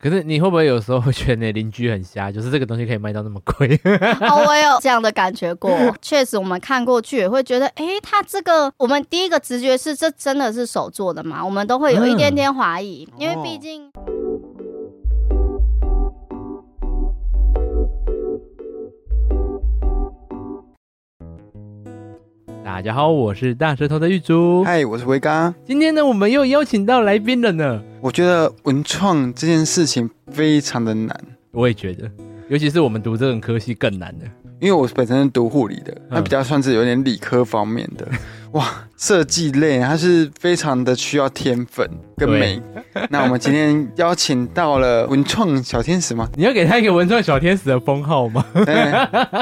可是你会不会有时候会觉得你邻居很瞎？就是这个东西可以卖到那么贵？哦，我有这样的感觉过。确实，我们看过去也会觉得，哎，他这个，我们第一个直觉是这真的是手做的嘛？我们都会有一点点怀疑，嗯、因为毕竟。大家好，我是大舌头的玉珠。嗨，我是维刚。今天呢，我们又邀请到来宾了呢。我觉得文创这件事情非常的难。我也觉得，尤其是我们读这种科系更难的。因为我本身是读护理的，它比较算是有点理科方面的。嗯哇，设计类它是非常的需要天分跟美。那我们今天邀请到了文创小天使吗？你要给他一个文创小天使的封号吗？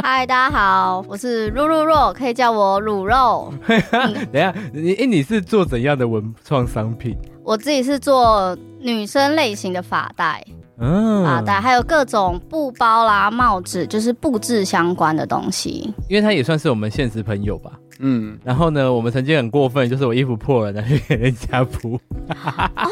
嗨，大家好，我是露露肉，可以叫我卤肉。嗯、等一下，你诶，你是做怎样的文创商品？我自己是做女生类型的发带。嗯，啊，对还有各种布包啦、帽子，就是布置相关的东西。因为他也算是我们现实朋友吧。嗯，然后呢，我们曾经很过分，就是我衣服破了拿去给人家补。哦，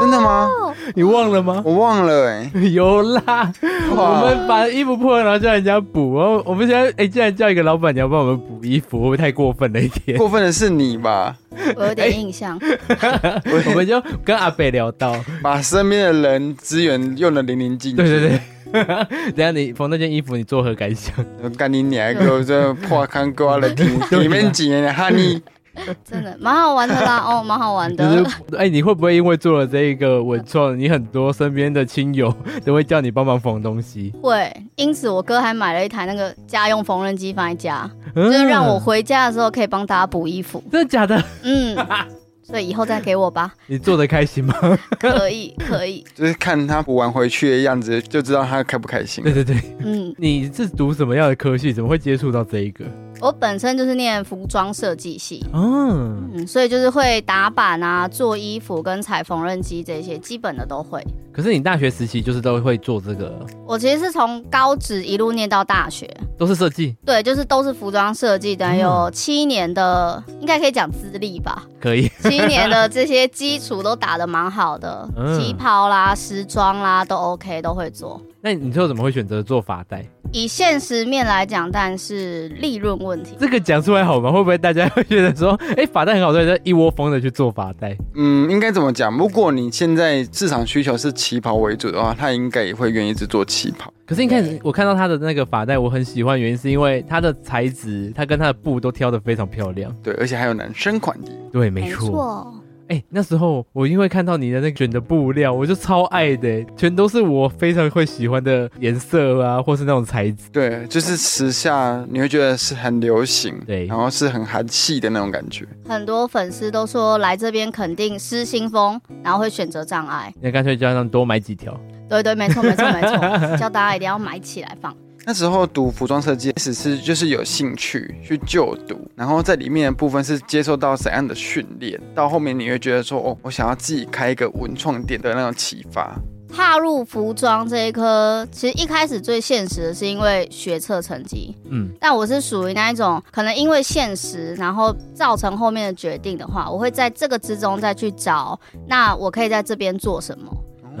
真的吗？你忘了吗？我忘了哎、欸。有啦，我们把衣服破了，然后叫人家补。然后我们现在哎，竟然叫一个老板娘帮我们补衣服，会不会太过分了一点？过分的是你吧？我有点印象。我们就跟阿北聊到，把身边的人资源用的淋漓尽致。对对对。等下你缝那件衣服，你作何感想？我干你娘！给我这破坑瓜了，里面几年的哈尼，真的蛮好玩的啦，哦，蛮好玩的。哎、就是欸，你会不会因为做了这一个文创，你很多身边的亲友都会叫你帮忙缝东西？会，因此我哥还买了一台那个家用缝纫机放在家，嗯、就是让我回家的时候可以帮大家补衣服。真的假的？嗯。所以以后再给我吧。你做的开心吗？可以，可以。就是看他补完回去的样子，就知道他开不开心。对对对，嗯。你是读什么样的科系？怎么会接触到这一个？我本身就是念服装设计系，嗯，嗯，所以就是会打板啊，做衣服跟踩缝纫机这些基本的都会。可是你大学时期就是都会做这个？我其实是从高职一路念到大学，都是设计。对，就是都是服装设计的，有七年的，嗯、应该可以讲资历吧？可以，七年的这些基础都打得蛮好的，旗袍啦、时装啦都 OK，都会做。那你最后怎么会选择做发带？以现实面来讲，但是利润问题。这个讲出来好吗？会不会大家会觉得说，哎、欸，发带很好，所以就 一窝蜂的去做发带？嗯，应该怎么讲？如果你现在市场需求是旗袍为主的话，他应该也会愿意去做旗袍。可是一开始我看到他的那个发带，我很喜欢，原因是因为它的材质，它跟它的布都挑的非常漂亮。对，而且还有男生款的。对，没错。哎、欸，那时候我因为看到你的那个卷的布料，我就超爱的，全都是我非常会喜欢的颜色啊，或是那种材质。对，就是时下你会觉得是很流行，对，然后是很韩系的那种感觉。很多粉丝都说来这边肯定失心疯，然后会选择障碍。那干脆叫他们多买几条。对对，没错没错没错，叫大家一定要买起来放。那时候读服装设计，只是就是有兴趣去就读，然后在里面的部分是接受到怎样的训练，到后面你会觉得说，哦，我想要自己开一个文创店的那种启发。踏入服装这一科，其实一开始最现实的是因为学测成绩，嗯，但我是属于那一种，可能因为现实，然后造成后面的决定的话，我会在这个之中再去找，那我可以在这边做什么。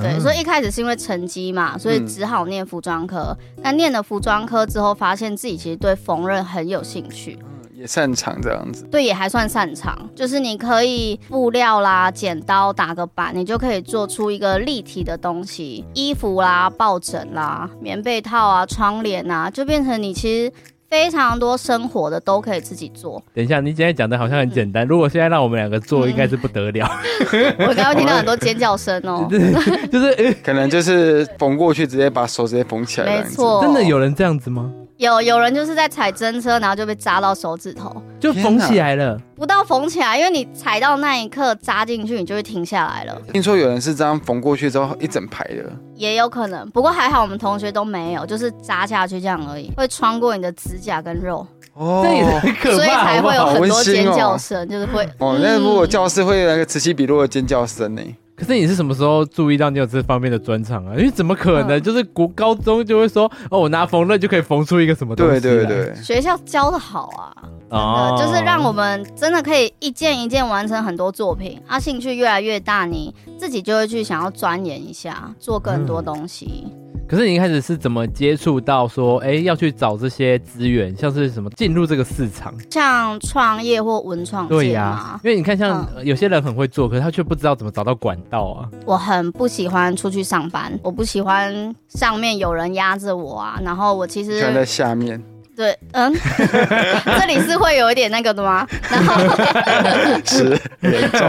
对，所以一开始是因为成绩嘛，所以只好念服装科。那、嗯、念了服装科之后，发现自己其实对缝纫很有兴趣，嗯，也擅长这样子。对，也还算擅长，就是你可以布料啦、剪刀打个板，你就可以做出一个立体的东西，衣服啦、抱枕啦、棉被套啊、窗帘啊，就变成你其实。非常多生活的都可以自己做。等一下，你今天讲的好像很简单，嗯、如果现在让我们两个做，应该是不得了。嗯、我刚刚听到很多尖叫声哦，就是可能就是缝过去，直接把手直接缝起来。没错，真的有人这样子吗？有有人就是在踩真车，然后就被扎到手指头，就缝起来了。不到缝起来，因为你踩到那一刻扎进去，你就会停下来了。听说有人是这样缝过去之后一整排的，也有可能。不过还好我们同学都没有，就是扎下去这样而已，会穿过你的指甲跟肉。哦，这也很可怕，所以才会有很多尖叫声，哦、就是会。哦，那如果教室会有那个此起彼落的尖叫声呢？可是你是什么时候注意到你有这方面的专长啊？因为怎么可能？就是国高中就会说哦，我拿缝纫就可以缝出一个什么东西？对对对，学校教的好啊。哦，就是让我们真的可以一件一件完成很多作品。啊，兴趣越来越大，你自己就会去想要钻研一下，做更多东西。嗯可是你一开始是怎么接触到说，哎，要去找这些资源，像是什么进入这个市场，像创业或文创？对呀、啊，因为你看，像有些人很会做，可是他却不知道怎么找到管道啊。我很不喜欢出去上班，我不喜欢上面有人压着我啊，然后我其实站在下面。对，嗯，这里是会有一点那个的吗？然后 是严重。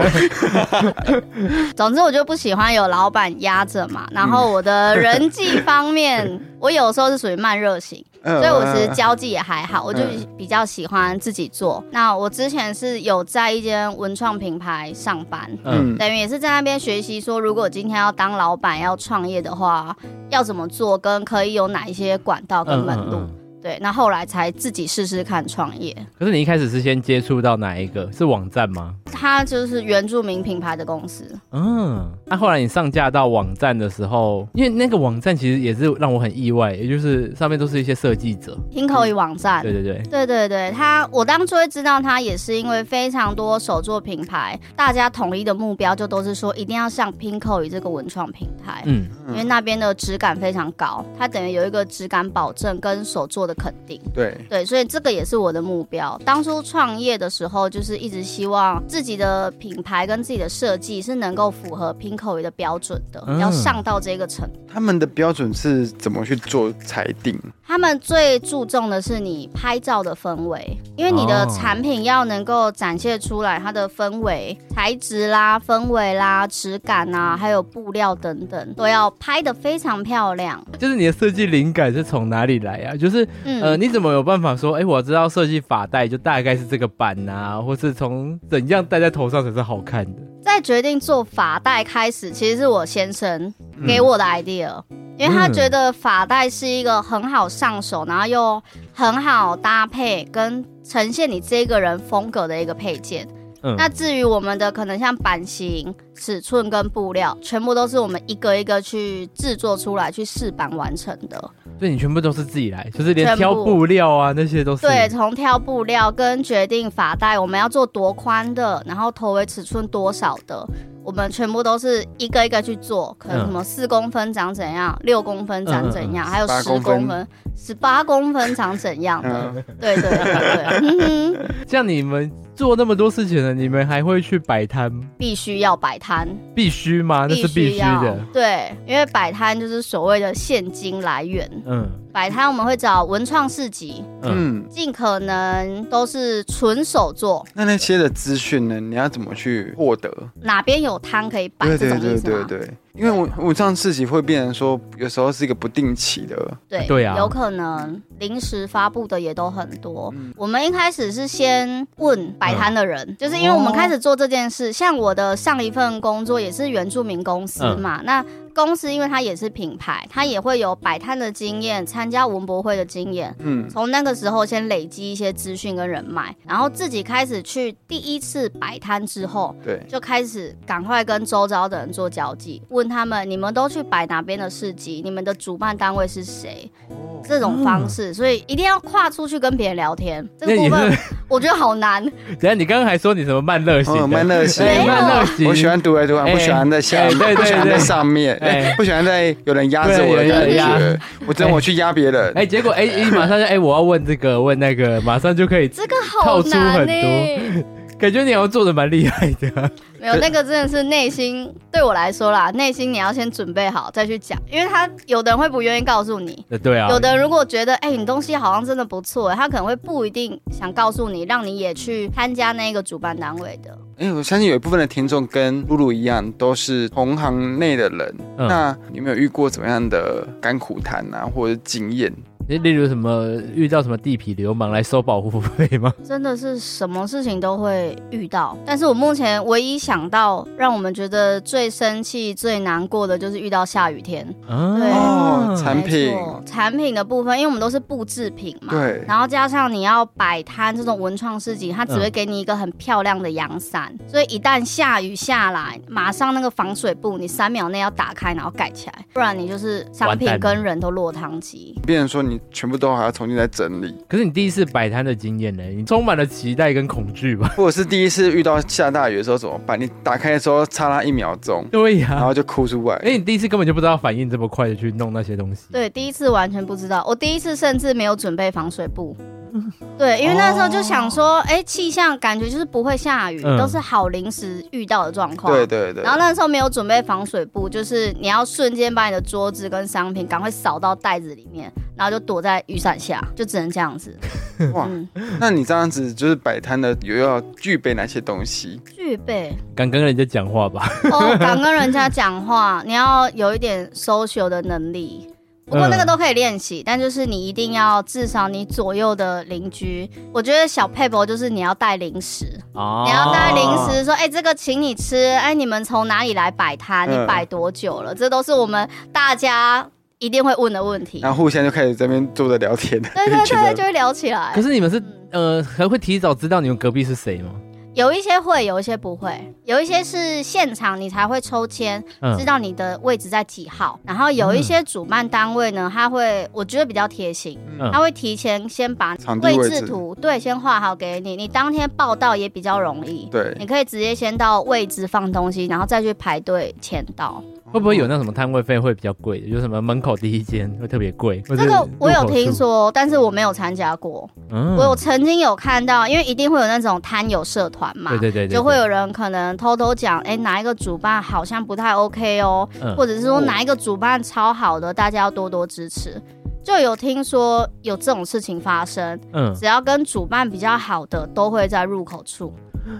总之，我就不喜欢有老板压着嘛。然后我的人际方面，我有时候是属于慢热型，所以我其实交际也还好。我就比较喜欢自己做。那我之前是有在一间文创品牌上班，嗯，等于也是在那边学习说，如果今天要当老板要创业的话，要怎么做，跟可以有哪一些管道跟门路。对，那后来才自己试试看创业。可是你一开始是先接触到哪一个？是网站吗？它就是原住民品牌的公司。嗯，那、啊、后来你上架到网站的时候，因为那个网站其实也是让我很意外，也就是上面都是一些设计者。PINKOY 网站。对对对。对对对，它我当初会知道它，也是因为非常多手作品牌，大家统一的目标就都是说一定要上 Pinkoi 这个文创平台。嗯。因为那边的质感非常高，它等于有一个质感保证跟手作的肯定，对对，所以这个也是我的目标。当初创业的时候，就是一直希望自己的品牌跟自己的设计是能够符合 Pinkoi 的标准的，嗯、要上到这个程度。他们的标准是怎么去做裁定？他们最注重的是你拍照的氛围，因为你的产品要能够展现出来它的氛围、材质啦、氛围啦、质感啊，还有布料等等，都要拍的非常漂亮。就是你的设计灵感是从哪里来啊？就是。嗯、呃，你怎么有办法说，哎、欸，我知道设计发带就大概是这个版呐、啊，或是从怎样戴在头上才是好看的？在决定做发带开始，其实是我先生给我的 idea，、嗯、因为他觉得发带是一个很好上手，然后又很好搭配跟呈现你这个人风格的一个配件。嗯、那至于我们的可能像版型、尺寸跟布料，全部都是我们一个一个去制作出来、去试版完成的。对，你全部都是自己来，就是连挑布料啊那些都是。对，从挑布料跟决定发带我们要做多宽的，然后头围尺寸多少的，我们全部都是一个一个去做。可能什么四公分长怎样，六公分长怎样，嗯、还有十公分、十八公分长怎样的？嗯、对对对对。像你们做那么多事情了，你们还会去摆摊？必须要摆摊。必须吗？那是必须的。对，因为摆摊就是所谓的现金来源。嗯，摆摊我们会找文创市集，嗯，尽可能都是纯手做。那那些的资讯呢？你要怎么去获得？哪边有摊可以摆？这种意思吗？对对对对对。因为我我这样自己会变成说，有时候是一个不定期的，对对啊，有可能临时发布的也都很多。嗯、我们一开始是先问摆摊的人，嗯、就是因为我们开始做这件事，哦、像我的上一份工作也是原住民公司嘛，嗯、那。公司因为它也是品牌，它也会有摆摊的经验，参加文博会的经验。嗯，从那个时候先累积一些资讯跟人脉，然后自己开始去第一次摆摊之后，对，就开始赶快跟周遭的人做交际，问他们你们都去摆哪边的市集，你们的主办单位是谁？哦，这种方式，所以一定要跨出去跟别人聊天。这个部分 我觉得好难。等下你刚刚还说你什么慢热型？慢热型，慢热型。我喜欢独来独往，不喜欢在下面，不喜欢在上面。哎，不喜欢在有人压着我的感觉，我真我去压别人。哎，结果哎，你马上就哎，我要问这个问那个，马上就可以这个好难呢。感觉你要做的蛮厉害的。没有那个真的是内心对我来说啦，内心你要先准备好再去讲，因为他有的人会不愿意告诉你。对啊。有的人如果觉得哎，你东西好像真的不错，他可能会不一定想告诉你，让你也去参加那个主办单位的。哎，我相信有一部分的听众跟露露一样，都是同行内的人。嗯、那你有没有遇过怎么样的甘苦谈啊，或者经验？例如什么遇到什么地痞流氓来收保护费吗？真的是什么事情都会遇到，但是我目前唯一想到让我们觉得最生气、最难过的就是遇到下雨天。啊、对，哦、产品产品的部分，因为我们都是布制品嘛，对，然后加上你要摆摊这种文创市集，它只会给你一个很漂亮的阳伞，嗯、所以一旦下雨下来，马上那个防水布你三秒内要打开，然后盖起来，不然你就是商品跟人都落汤鸡。别人说你。全部都还要重新再整理。可是你第一次摆摊的经验呢？你充满了期待跟恐惧吧？或者是第一次遇到下大雨的时候怎么办？你打开的时候差那一秒钟，对呀、啊，然后就哭出来。哎，你第一次根本就不知道反应这么快的去弄那些东西。对，第一次完全不知道。我第一次甚至没有准备防水布。对，因为那时候就想说，哎、哦，气象感觉就是不会下雨，嗯、都是好临时遇到的状况。对对对。然后那时候没有准备防水布，就是你要瞬间把你的桌子跟商品赶快扫到袋子里面，然后就躲在雨伞下，就只能这样子。哇，嗯、那你这样子就是摆摊的，又要具备哪些东西？具备，敢跟人家讲话吧？哦，敢跟人家讲话，你要有一点 social 的能力。不过那个都可以练习，嗯、但就是你一定要至少你左右的邻居，我觉得小佩伯就是你要带零食，哦、你要带零食说，哎、欸，这个请你吃，哎、欸，你们从哪里来摆摊？你摆多久了？嗯、这都是我们大家一定会问的问题。然后互相就开始在那边坐着聊天，对对 对，就会聊起来。可是你们是呃，还会提早知道你们隔壁是谁吗？有一些会，有一些不会，有一些是现场你才会抽签，嗯、知道你的位置在几号。然后有一些主办单位呢，他会我觉得比较贴心，嗯、他会提前先把位置图对先画好给你，你当天报到也比较容易。对，你可以直接先到位置放东西，然后再去排队签到。会不会有那什么摊位费会比较贵？有什么门口第一间会特别贵？这个我有听说，但是我没有参加过。嗯，我有曾经有看到，因为一定会有那种摊友社团嘛，对对对，就会有人可能偷偷讲，哎，哪一个主办好像不太 OK 哦，或者是说哪一个主办超好的，大家要多多支持。就有听说有这种事情发生。嗯，只要跟主办比较好的，都会在入口处。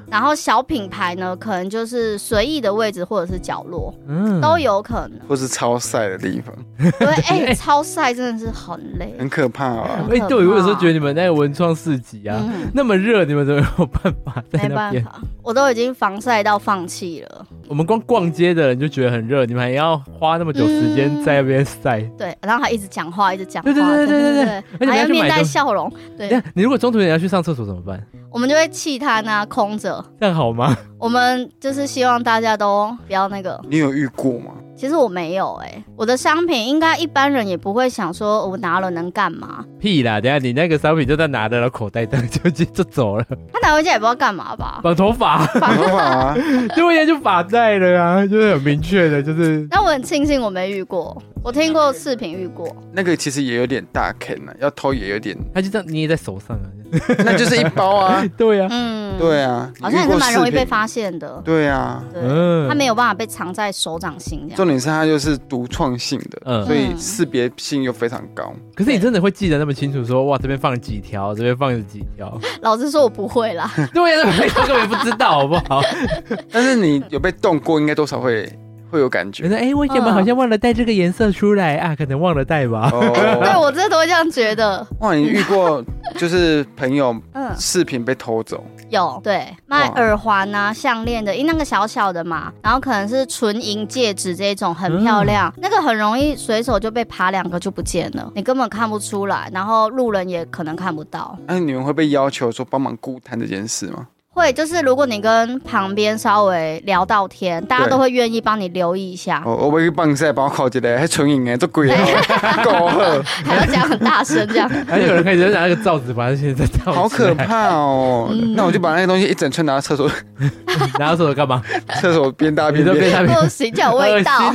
然后小品牌呢，可能就是随意的位置或者是角落，嗯，都有可能，或是超晒的地方。对，哎、欸，超晒真的是很累，很可怕啊！哎、欸，对，我有时候觉得你们那个文创市集啊，嗯、那么热，你们怎么有办法在那边？没办法，我都已经防晒到放弃了。我们光逛街的人就觉得很热，你们还要花那么久时间在那边晒、嗯？对，然后还一直讲话，一直讲话，对对对对对对，还要面带笑容。对，你如果中途你要去上厕所怎么办？我们就会弃摊啊，空着，这样好吗？我们就是希望大家都不要那个。你有遇过吗？其实我没有哎、欸，我的商品应该一般人也不会想说，我拿了能干嘛？屁啦！等下你那个商品就在拿在了口袋，当 就就就走了。他拿回家也不知道干嘛吧？绑头发，绑头发，对呀，就发带了啊，就是很明确的，就是。那我很庆幸我没遇过，我听过视频遇过。那个其实也有点大坑啊，要偷也有点。他就这样捏在手上啊，那就是一包啊。对呀，嗯，对啊，好像也是蛮容易被发现的。对啊，嗯，他没有办法被藏在手掌心这样。重点是它就是独创性的，嗯，所以识别性又非常高。可是你真的会记得那么清楚？说哇，这边放了几条，这边放了几条？老实说，我不会啦。对呀，这根本不知道，好不好？但是你有被动过，应该多少会会有感觉。觉得哎，为什么好像忘了带这个颜色出来啊？可能忘了带吧。对，我真的都会这样觉得。哇，你遇过就是朋友嗯饰品被偷走？有对卖耳环啊、项链的，因为那个小小的嘛，然后可能是纯银戒指这种很漂亮，嗯、那个很容易随手就被扒两个就不见了，你根本看不出来，然后路人也可能看不到。那、啊、你们会被要求说帮忙顾摊这件事吗？会，就是如果你跟旁边稍微聊到天，大家都会愿意帮你留意一下。我我去帮你帮我考一个，还纯银的，这贵哦，还要讲很大声这样。还有人可以拿那个罩子把它现在罩。好可怕哦！嗯、那我就把那个东西一整串拿到厕所，拿到厕所干嘛？厕所边大边大边，不行，就有味道。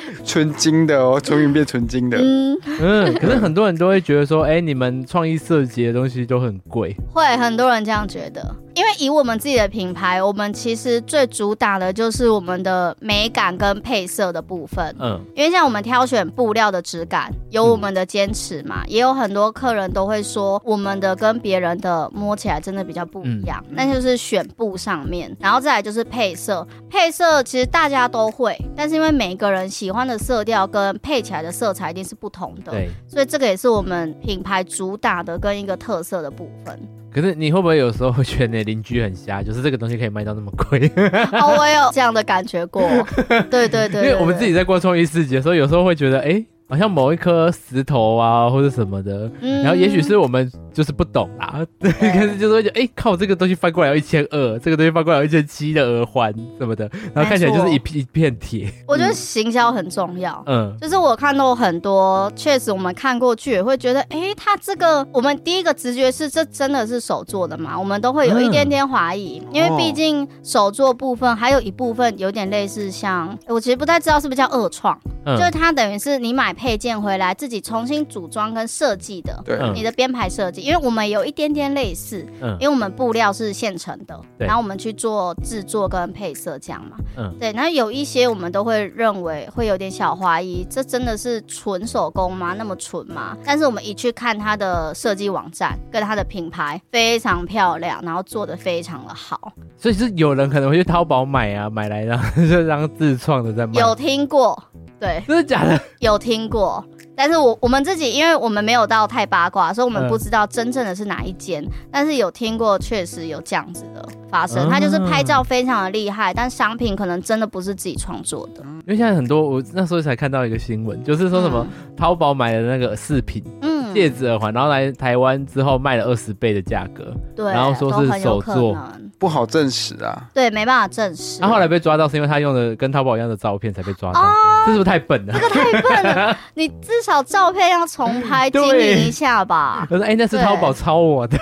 纯金的哦，从银变纯金的。嗯嗯，可是很多人都会觉得说，哎、欸，你们创意设计的东西都很贵。会，很多人这样觉得。因为以我们自己的品牌，我们其实最主打的就是我们的美感跟配色的部分。嗯，因为像我们挑选布料的质感，有我们的坚持嘛，嗯、也有很多客人都会说，我们的跟别人的摸起来真的比较不一样。那、嗯、就是选布上面，然后再来就是配色。配色其实大家都会，但是因为每一个人喜欢的色调跟配起来的色彩一定是不同的，对，所以这个也是我们品牌主打的跟一个特色的部分。可是你会不会有时候会觉得你邻居很瞎？就是这个东西可以卖到那么贵？哦，我有这样的感觉过。对对对，对，因为我们自己在逛创意市集的时候，有时候会觉得，哎、欸，好像某一颗石头啊，或者什么的，嗯、然后也许是我们就是不懂啦，对，可是就是会觉得，哎，靠，这个东西翻过来要一千二，这个东西翻过来要一千七的耳环什么的，然后看起来就是一片一片铁。我觉得行销很重要，嗯，就是我看到很多，确实我们看过去也会觉得，哎，他这个我们第一个直觉是这真的是手做的嘛？我们都会有一点点怀疑，因为毕竟手做部分还有一部分有点类似像，我其实不太知道是不是叫二创，就是它等于是你买配件回来自己重新组装跟设计的，对，你的编排设计。因为我们有一点点类似，嗯，因为我们布料是现成的，对，然后我们去做制作跟配色这样嘛，嗯，对，那有一些我们都会认为会有点小怀疑，这真的是纯手工吗？那么纯吗？但是我们一去看它的设计网站跟它的品牌，非常漂亮，然后做的非常的好，所以是有人可能会去淘宝买啊，买来然后就当自创的在卖，有听过，对，真的假的？有听过。但是我我们自己，因为我们没有到太八卦，所以我们不知道真正的是哪一间。嗯、但是有听过，确实有这样子的发生。他、嗯、就是拍照非常的厉害，但商品可能真的不是自己创作的。因为现在很多，我那时候才看到一个新闻，就是说什么淘宝买的那个饰品，嗯，戒指耳环，然后来台湾之后卖了二十倍的价格，对，然后说是手做。不好证实啊，对，没办法证实。他后来被抓到是因为他用的跟淘宝一样的照片才被抓到，哦、这是不是太笨了？这个太笨了，你至少照片要重拍经营一下吧。我说，哎，那是淘宝抄我的，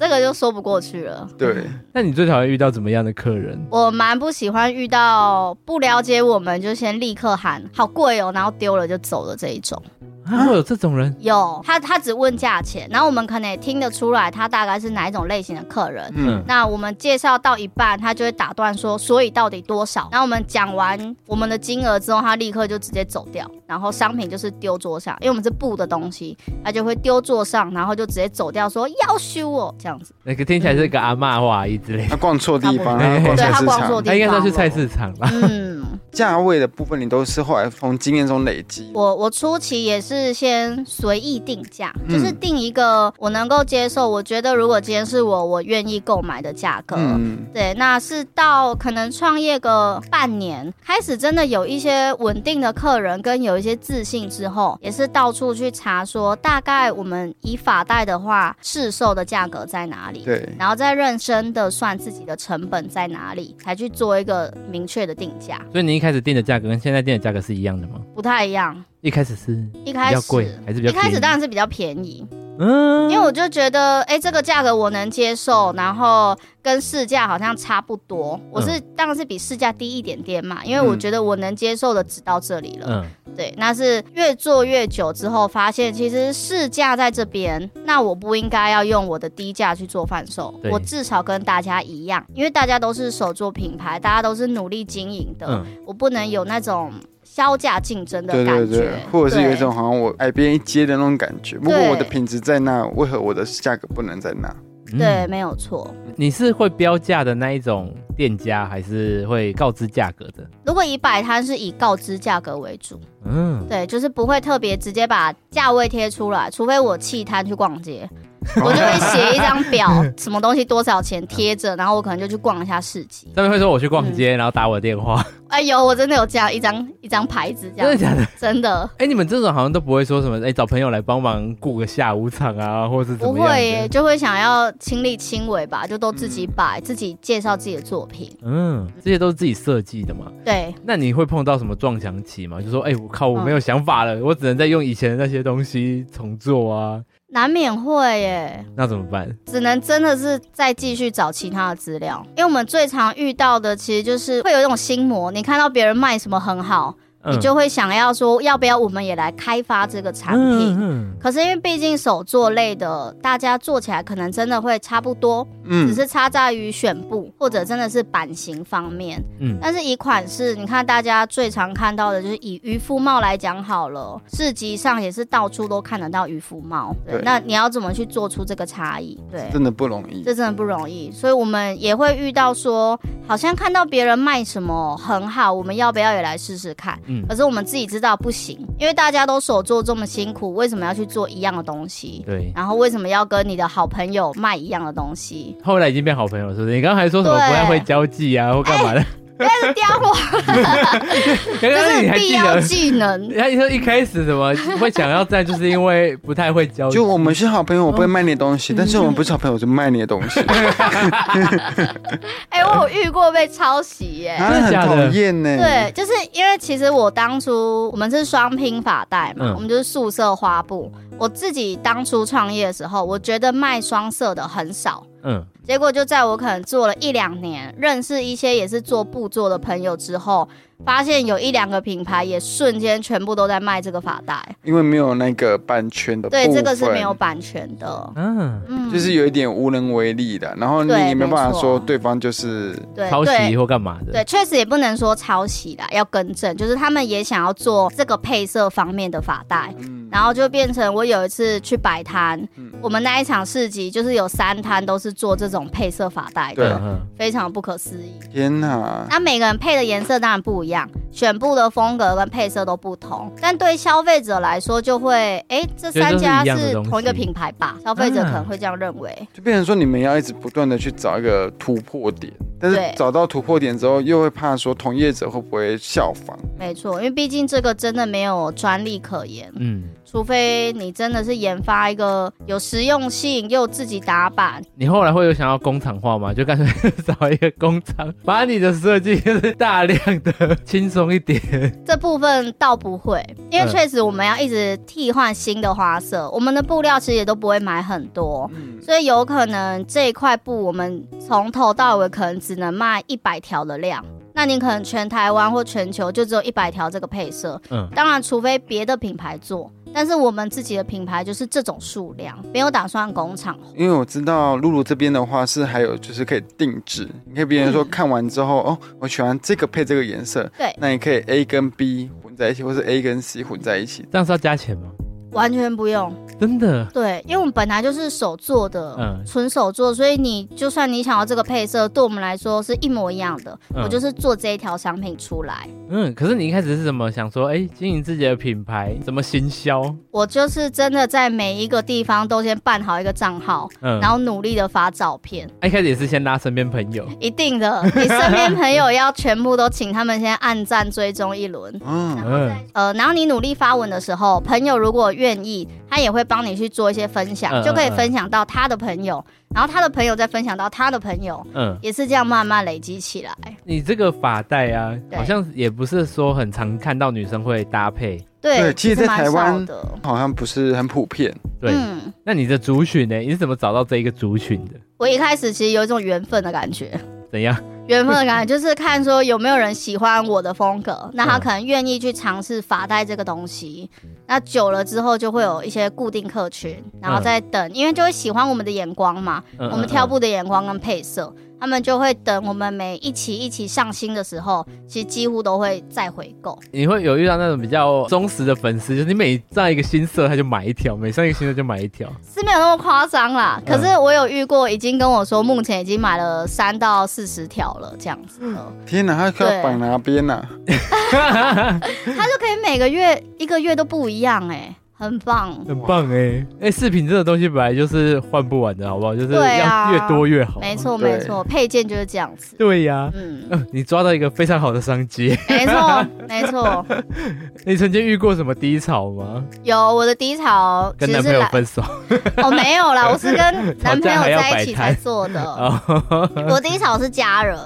这个就说不过去了。对，那你最讨厌遇到怎么样的客人？我蛮不喜欢遇到不了解我们就先立刻喊好贵哦，然后丢了就走了这一种。啊，会有这种人？有，他他只问价钱，然后我们可能也听得出来他大概是哪一种类型的客人。嗯，那我们介绍到一半，他就会打断说，所以到底多少？然后我们讲完我们的金额之后，他立刻就直接走掉，然后商品就是丢桌上，因为我们是布的东西，他就会丢桌上，然后就直接走掉，说要修哦这样子。那个听起来是个阿嬷话一之类的。他逛错地方，对，他逛错地方，他应该是去菜市场吧？嗯，价位的部分你都是后来从经验中累积。我我初期也是先。随意定价，就是定一个我能够接受，我觉得如果今天是我，我愿意购买的价格。嗯，对，那是到可能创业个半年，开始真的有一些稳定的客人，跟有一些自信之后，也是到处去查说，大概我们以法代的话，市售的价格在哪里？对，然后再认真的算自己的成本在哪里，才去做一个明确的定价。所以你一开始定的价格跟现在定的价格是一样的吗？不太一样。一开始是比较贵，一开始还是比较？一开始当然是比较便宜，嗯，因为我就觉得，哎、欸，这个价格我能接受，然后跟市价好像差不多。我是、嗯、当然是比市价低一点点嘛，因为我觉得我能接受的只到这里了。嗯，对，那是越做越久之后，发现其实市价在这边，那我不应该要用我的低价去做贩售，我至少跟大家一样，因为大家都是手做品牌，大家都是努力经营的，嗯、我不能有那种。削价竞争的感觉，对对对，或者是有一种好像我矮别人一接的那种感觉。不过我的品质在那，为何我的价格不能在那？对，没有错。你是会标价的那一种店家，还是会告知价格的？如果以摆摊，是以告知价格为主。嗯，对，就是不会特别直接把价位贴出来，除非我弃摊去逛街。我就会写一张表，什么东西多少钱贴着，然后我可能就去逛一下市集。他们会说我去逛街，嗯、然后打我的电话。哎呦，我真的有这样一张一张牌子，这样。真的假的？真的。哎、欸，你们这种好像都不会说什么，哎、欸，找朋友来帮忙雇个下午场啊，或是怎么样？不会耶，就会想要亲力亲为吧，就都自己摆，嗯、自己介绍自己的作品。嗯，这些都是自己设计的嘛？对。那你会碰到什么撞墙期吗？就说，哎、欸，我靠，我没有想法了，嗯、我只能再用以前的那些东西重做啊。难免会耶，那怎么办？只能真的是再继续找其他的资料，因为我们最常遇到的其实就是会有一种心魔，你看到别人卖什么很好。你就会想要说，要不要我们也来开发这个产品？嗯，可是因为毕竟手作类的，大家做起来可能真的会差不多，嗯，只是差在于选布或者真的是版型方面，嗯。但是以款式，你看大家最常看到的就是以渔夫帽来讲好了，市集上也是到处都看得到渔夫帽，对。那你要怎么去做出这个差异？对，真的不容易，这真的不容易。所以我们也会遇到说，好像看到别人卖什么很好，我们要不要也来试试看？可是我们自己知道不行，因为大家都手做这么辛苦，为什么要去做一样的东西？对。然后为什么要跟你的好朋友卖一样的东西？后来已经变好朋友，是不是？你刚刚还说什么不太会交际啊，欸、或干嘛的？不要刁我，这是必要技能。他说一开始怎么会想要在，就是因为不太会教。就我们是好朋友，我不会卖你的东西，但是我们不是好朋友，我就卖你的东西。哎，我有遇过被抄袭耶，真的很讨厌呢。对，就是因为其实我当初我们是双拼发带嘛，我们就是素色花布。我自己当初创业的时候，我觉得卖双色的很少。嗯。结果就在我可能做了一两年，认识一些也是做布做的朋友之后，发现有一两个品牌也瞬间全部都在卖这个发带，因为没有那个版权的。对，这个是没有版权的，嗯。嗯，就是有一点无能为力的。然后你也没办法说对方就是抄袭或干嘛的。对，确实也不能说抄袭啦，要更正，就是他们也想要做这个配色方面的发带，嗯，然后就变成我有一次去摆摊，嗯，我们那一场市集就是有三摊都是做这种。配色发带的，对，非常不可思议。天哪！那每个人配的颜色当然不一样，选布的风格跟配色都不同。但对消费者来说，就会哎、欸，这三家是同一个品牌吧？消费者可能会这样认为。就变成说，你们要一直不断的去找一个突破点，但是找到突破点之后，又会怕说同业者会不会效仿？没错，因为毕竟这个真的没有专利可言。嗯。除非你真的是研发一个有实用性又自己打版，你后来会有想要工厂化吗？就干脆找一个工厂，把你的设计就是大量的轻松一点。这部分倒不会，因为确实我们要一直替换新的花色，我们的布料其实也都不会买很多，所以有可能这一块布我们从头到尾可能只能卖一百条的量。那你可能全台湾或全球就只有一百条这个配色，嗯，当然除非别的品牌做，但是我们自己的品牌就是这种数量，没有打算工厂。因为我知道露露这边的话是还有就是可以定制，你可以别人说看完之后，嗯、哦，我喜欢这个配这个颜色，对，那你可以 A 跟 B 混在一起，或是 A 跟 C 混在一起，这样是要加钱吗？完全不用，真的。对，因为我们本来就是手做的，嗯，纯手做，所以你就算你想要这个配色，对我们来说是一模一样的。嗯、我就是做这一条商品出来。嗯，可是你一开始是怎么想说，哎、欸，经营自己的品牌，怎么行销？我就是真的在每一个地方都先办好一个账号，嗯，然后努力的发照片。一开始也是先拉身边朋友，一定的，你身边朋友要全部都请他们先按赞追踪一轮，嗯，然后再呃，然后你努力发文的时候，朋友如果愿意，他也会帮你去做一些分享，就可以分享到他的朋友，然后他的朋友再分享到他的朋友，嗯，也是这样慢慢累积起来。你这个发带啊，好像也不是说很常看到女生会搭配，对，其实，在台湾好像不是很普遍。对，那你的族群呢？你是怎么找到这一个族群的？我一开始其实有一种缘分的感觉。怎样？缘分的感觉 就是看说有没有人喜欢我的风格，那他可能愿意去尝试发带这个东西。那久了之后就会有一些固定客群，然后再等，因为就会喜欢我们的眼光嘛，我们挑布的眼光跟配色。他们就会等我们每一期一期上新的时候，其实几乎都会再回购。你会有遇到那种比较忠实的粉丝，就是你每上一个新色，他就买一条；每上一个新色就买一条。是没有那么夸张啦，可是我有遇过，已经跟我说，目前已经买了三到四十条了，这样子。天哪，他可以绑哪边呢？他就可以每个月一个月都不一样哎、欸。很棒，很棒哎、欸！哎、欸，饰品这个东西本来就是换不完的，好不好？就是要越多越好。没错，没错，配件就是这样子。对呀、啊，嗯、呃，你抓到一个非常好的商机。没错，没错。你曾经遇过什么低潮吗？有，我的低潮跟男朋友分手。哦，没有啦，我是跟 男朋友在一起才做的。我低潮是家人。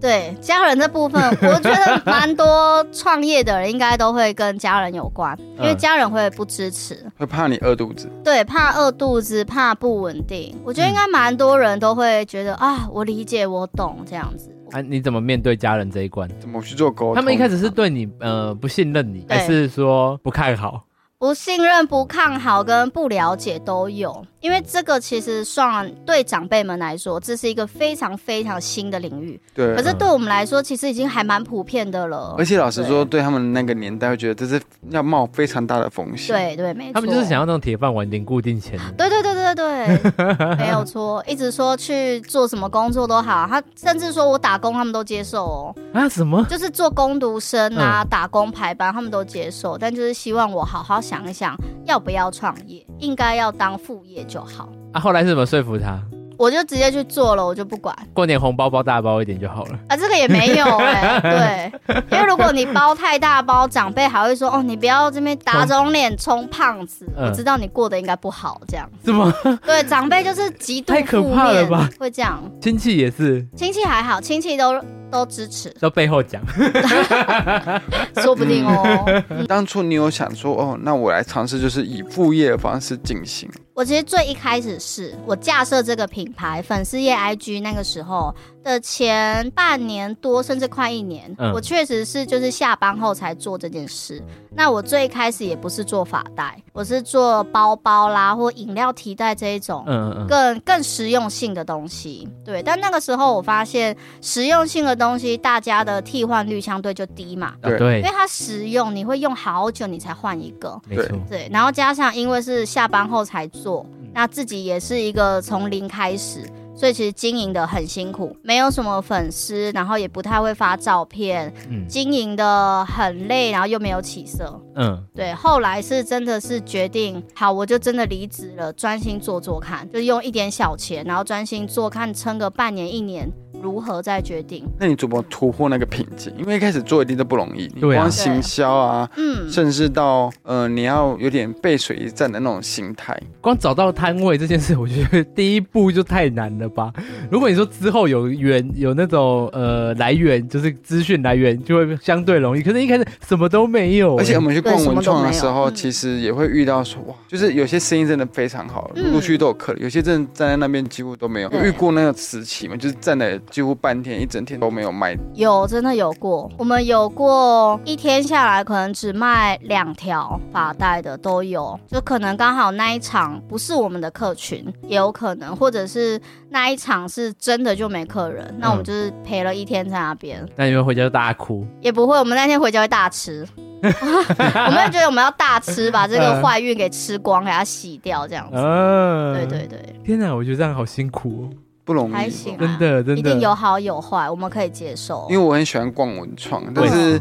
对家人这部分，我觉得蛮多创业的人应该都会跟家人有关，因为家人会不支持，会怕你饿肚子。对，怕饿肚子，怕不稳定。我觉得应该蛮多人都会觉得啊，我理解，我懂这样子。啊，你怎么面对家人这一关？怎么去做沟通？他们一开始是对你呃不信任你，还是说不看好？不信任、不看好跟不了解都有，因为这个其实算对长辈们来说，这是一个非常非常新的领域。对，可是对我们来说，其实已经还蛮普遍的了。而且老实说，对他们那个年代，会觉得这是要冒非常大的风险。对对，没错。他们就是想要那种铁饭碗、零固定钱。对对对对对，没有错。一直说去做什么工作都好，他甚至说我打工，他们都接受哦。啊？什么？就是做工读生啊，打工排班，他们都接受。但就是希望我好好。想一想，要不要创业？应该要当副业就好。啊，后来是怎么说服他？我就直接去做了，我就不管。过年红包包大包一点就好了。啊，这个也没有哎、欸，对，因为如果你包太大包，长辈还会说哦，你不要这边打肿脸充胖子。嗯、我知道你过得应该不好，这样。是吗？对，长辈就是极度负面，太可怕了吧？会这样。亲戚也是。亲戚还好，亲戚都。都支持，都背后讲，说不定哦。当初你有想说，哦，那我来尝试，就是以副业的方式进行。我其实最一开始是我架设这个品牌粉丝页 IG 那个时候的前半年多，甚至快一年，嗯、我确实是就是下班后才做这件事。那我最开始也不是做发带，我是做包包啦或饮料提袋这一种，嗯嗯，更更实用性的东西。对，但那个时候我发现实用性的东西，大家的替换率相对就低嘛。对，因为它实用，你会用好久你才换一个。没错。对，然后加上因为是下班后才。做，那自己也是一个从零开始，所以其实经营的很辛苦，没有什么粉丝，然后也不太会发照片，嗯，经营的很累，然后又没有起色，嗯，对。后来是真的是决定，好，我就真的离职了，专心做做看，就用一点小钱，然后专心做，看撑个半年一年。如何再决定？那你怎么突破那个瓶颈？因为一开始做一定都不容易，你光行销啊，嗯，甚至到呃，你要有点背水一战的那种心态。光找到摊位这件事，我觉得第一步就太难了吧？如果你说之后有源有那种呃来源，就是资讯来源，就会相对容易。可是一开始什么都没有，而且我们去逛文创的时候，其实也会遇到说哇，就是有些生意真的非常好，陆续都有客人，有些真的站在那边几乎都没有。遇过那个时期嘛，就是站在。几乎半天一整天都没有卖，有真的有过，我们有过一天下来可能只卖两条发带的都有，就可能刚好那一场不是我们的客群，也有可能，或者是那一场是真的就没客人，那我们就是陪了一天在那边。那你们回家就大哭？也不会，我们那天回家会大吃，我们觉得我们要大吃，把这个坏运给吃光，给它洗掉，这样子。嗯，对对对。天哪，我觉得这样好辛苦哦。不容易，还行啊，真的，真的，一定有好有坏，我们可以接受。因为我很喜欢逛文创，但是。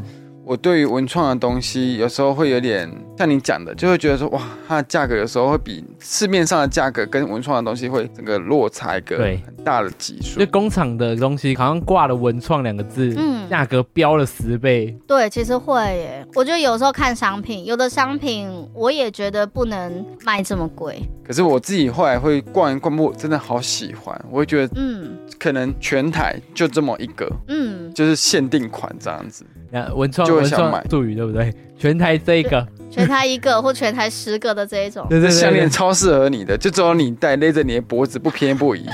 我对于文创的东西，有时候会有点像你讲的，就会觉得说，哇，它的价格有时候会比市面上的价格跟文创的东西会整个落差一个很大的级数。就工厂的东西好像挂了“文创”两个字，嗯，价格飙了十倍。对，其实会耶。我觉得有时候看商品，有的商品我也觉得不能卖这么贵。可是我自己后来会逛一逛，我真的好喜欢，我会觉得，嗯，可能全台就这么一个，嗯，就是限定款这样子。文创文创术语对不对？全台这一个。全台一个或全台十个的这一种，对对项链超适合你的，就只有你戴，勒着你的脖子不偏不倚。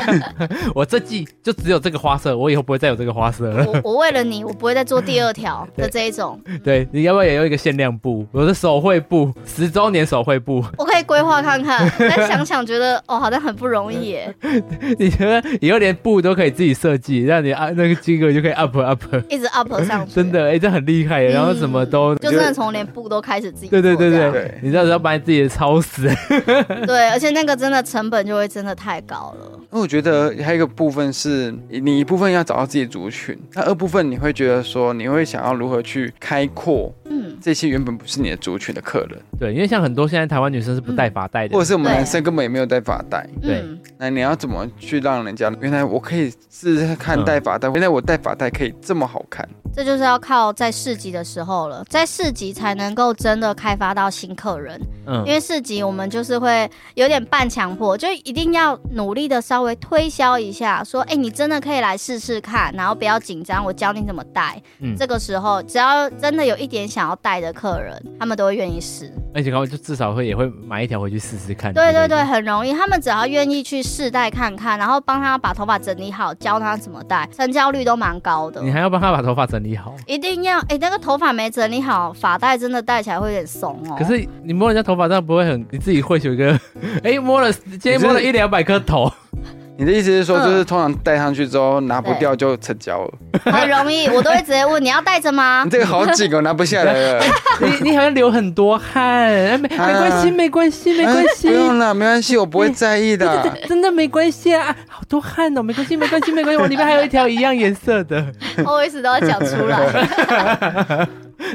我这季就只有这个花色，我以后不会再有这个花色了。我我为了你，我不会再做第二条的 这一种。对，你要不要也用一个限量布？我的手绘布，十周年手绘布，我可以规划看看。但想想觉得哦，好像很不容易耶。你觉得以后连布都可以自己设计，让你啊那个金额就可以 up up，一直 up 上去。真的，哎，这很厉害。然后什么都就真的从连布都。开始自己对对对对，你知道要把你自己的操死。对，而且那个真的成本就会真的太高了。那我觉得还有一个部分是你一部分要找到自己的族群，那二部分你会觉得说你会想要如何去开阔，嗯，这些原本不是你的族群的客人。对，因为像很多现在台湾女生是不戴发带的，或者是我们男生根本也没有戴发带。对，那你要怎么去让人家原来我可以试试看戴发带，原来我戴发带可以这么好看。这就是要靠在市集的时候了，在市集才能够真的开发到新客人。嗯，因为市集我们就是会有点半强迫，就一定要努力的稍微推销一下，说，哎，你真的可以来试试看，然后不要紧张，我教你怎么戴。嗯，这个时候只要真的有一点想要戴的客人，他们都会愿意试。而且他们就至少会也会买一条回去试试看。对对对，很容易，他们只要愿意去试戴看看，然后帮他把头发整理好，教他怎么戴，成交率都蛮高的。你还要帮他把头发整理。好，一定要哎、欸，那个头发没整理好，发带真的戴起来会有点松哦。可是你摸人家头发，这样不会很？你自己会有一个，哎、欸，摸了，今天摸了一两百颗头。你的意思是说，就是通常戴上去之后拿不掉就成交了？很容易，我都会直接问你要戴着吗？你这个好紧哦，拿不下来了。你你好像流很多汗，没没关系，没关系，没关系，不用了，没关系，我不会在意的。真的没关系啊，好多汗哦，没关系，没关系，没关系，我里面还有一条一样颜色的。我一直都要讲出来。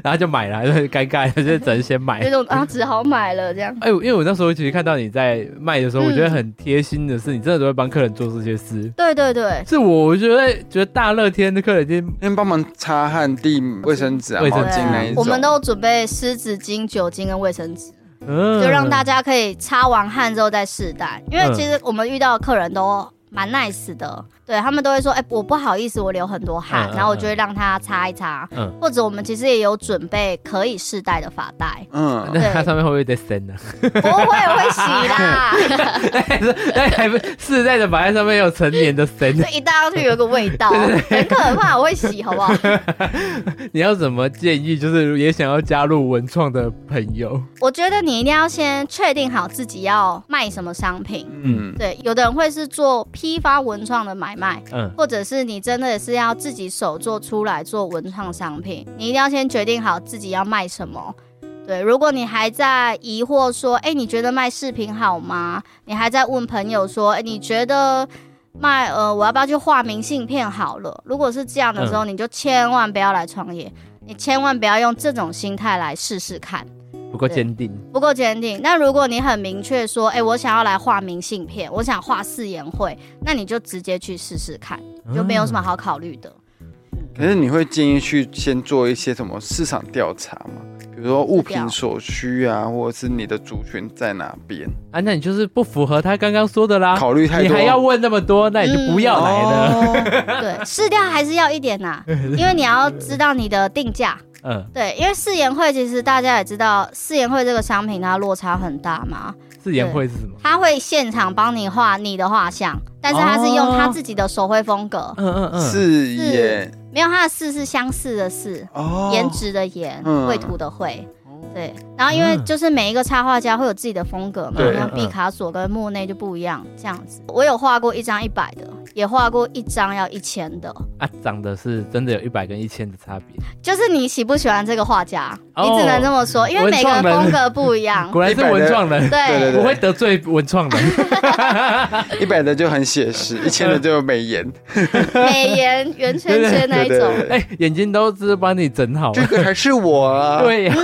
然后就买了，就很尴尬，就只能先买。那种啊，只好买了这样。哎，因为我那时候其实看到你在卖的时候，我觉得很贴心的是，你真的都会帮客人做这些事。对对对，是我，我觉得觉得大热天的客人先先帮忙擦汗、递卫生纸啊、卫生巾那一种。我们都准备湿纸巾、酒精跟卫生纸，就让大家可以擦完汗之后再试戴。因为其实我们遇到的客人都蛮 nice 的。对，他们都会说，哎、欸，我不好意思，我流很多汗，嗯、然后我就会让他擦一擦，嗯，或者我们其实也有准备可以试戴的发带，嗯，那它上面会不会再生呢？不会，我会洗啦。那还不试戴的发带上面有成年的生，这一戴上去有个味道，对对对很可怕。我会洗，好不好？你要怎么建议？就是也想要加入文创的朋友，我觉得你一定要先确定好自己要卖什么商品。嗯，对，有的人会是做批发文创的买卖。卖，嗯，或者是你真的也是要自己手做出来做文创商品，你一定要先决定好自己要卖什么。对，如果你还在疑惑说，哎，你觉得卖饰品好吗？你还在问朋友说，哎，你觉得卖呃，我要不要去画明信片好了？如果是这样的时候，你就千万不要来创业，你千万不要用这种心态来试试看。不够坚定，不够坚定。那如果你很明确说，哎、欸，我想要来画明信片，我想画誓言会，那你就直接去试试看，就没有什么好考虑的。可是你会建议去先做一些什么市场调查吗？比如说物品所需啊，或者是你的族群在哪边啊？那你就是不符合他刚刚说的啦。考虑太多，你还要问那么多，那你就不要来了。嗯哦、对，试调还是要一点呐、啊，因为你要知道你的定价。嗯，对，因为试颜会其实大家也知道，试颜会这个商品它落差很大嘛。试颜会是什么？他会现场帮你画你的画像，但是他是用他自己的手绘风格。嗯嗯嗯。试颜没有，他的似是相似的试，颜值的颜，绘图的绘。对，然后因为就是每一个插画家会有自己的风格嘛，像毕卡索跟莫内就不一样，这样子。我有画过一张一百的，也画过一张要一千的。啊，长得是真的有一百跟一千的差别。就是你喜不喜欢这个画家，你只能这么说，因为每个人风格不一样。果然是文创人，对，不会得罪文创人。一百的就很写实，一千的就美颜，美颜圆圈圈那一种。哎，眼睛都是帮你整好，这个还是我啊。对呀。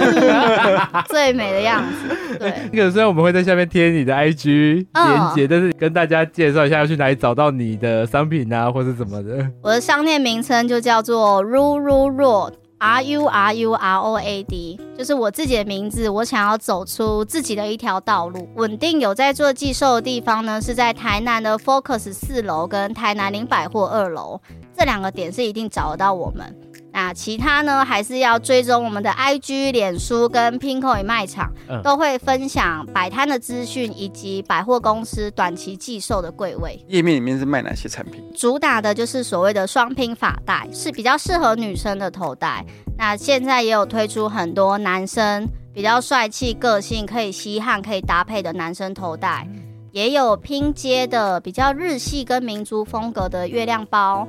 最美的样子，对。那个虽然我们会在下面贴你的 IG 连接，但是跟大家介绍一下要去哪里找到你的商品啊，或者怎么的。我的商店名称就叫做 Ru Ru Road，R U R U R O A D，就是我自己的名字。我想要走出自己的一条道路，稳定有在做寄售的地方呢，是在台南的 Focus 四楼跟台南林百货二楼，这两个点是一定找得到我们。那其他呢，还是要追踪我们的 IG、脸书跟 Pinkoi 卖场，嗯、都会分享摆摊的资讯以及百货公司短期寄售的柜位。页面里面是卖哪些产品？主打的就是所谓的双拼发带，是比较适合女生的头带。那现在也有推出很多男生比较帅气、个性可以吸汗、可以搭配的男生头带，也有拼接的比较日系跟民族风格的月亮包。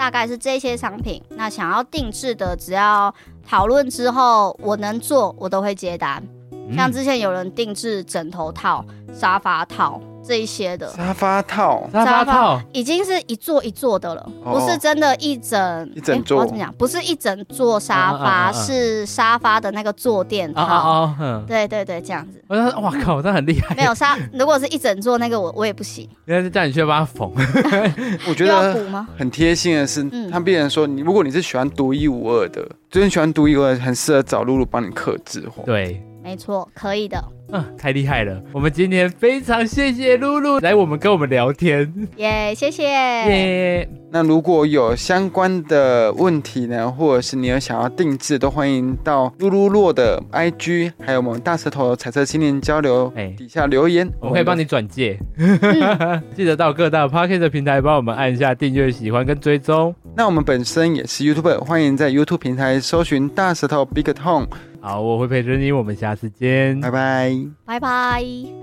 大概是这些商品，那想要定制的，只要讨论之后我能做，我都会接单。嗯、像之前有人定制枕头套、沙发套。这一些的沙发套，沙发套已经是一座一座的了，不是真的一整一整座。怎么讲？不是一整座沙发，是沙发的那个坐垫套。对对对，这样子。我说哇靠，这很厉害。没有沙，如果是一整座那个，我我也不行。应该是叫你去帮他缝。我觉得很贴心的是，他必然说你，如果你是喜欢独一无二的，就是喜欢独一无二，很适合找露露帮你客制化。对，没错，可以的。嗯，太厉害了！我们今天非常谢谢露露来我们跟我们聊天，耶，yeah, 谢谢耶。Yeah. 那如果有相关的问题呢，或者是你有想要定制，都欢迎到露露洛的 IG，还有我们大舌头彩色青年交流底下留言，我们可以帮你转介。记得到各大 Pocket 的平台帮我们按下订阅、喜欢跟追踪。那我们本身也是 YouTuber，欢迎在 YouTube 平台搜寻大舌头 Big Tone。好，我会陪着你，我们下次见，拜拜，拜拜。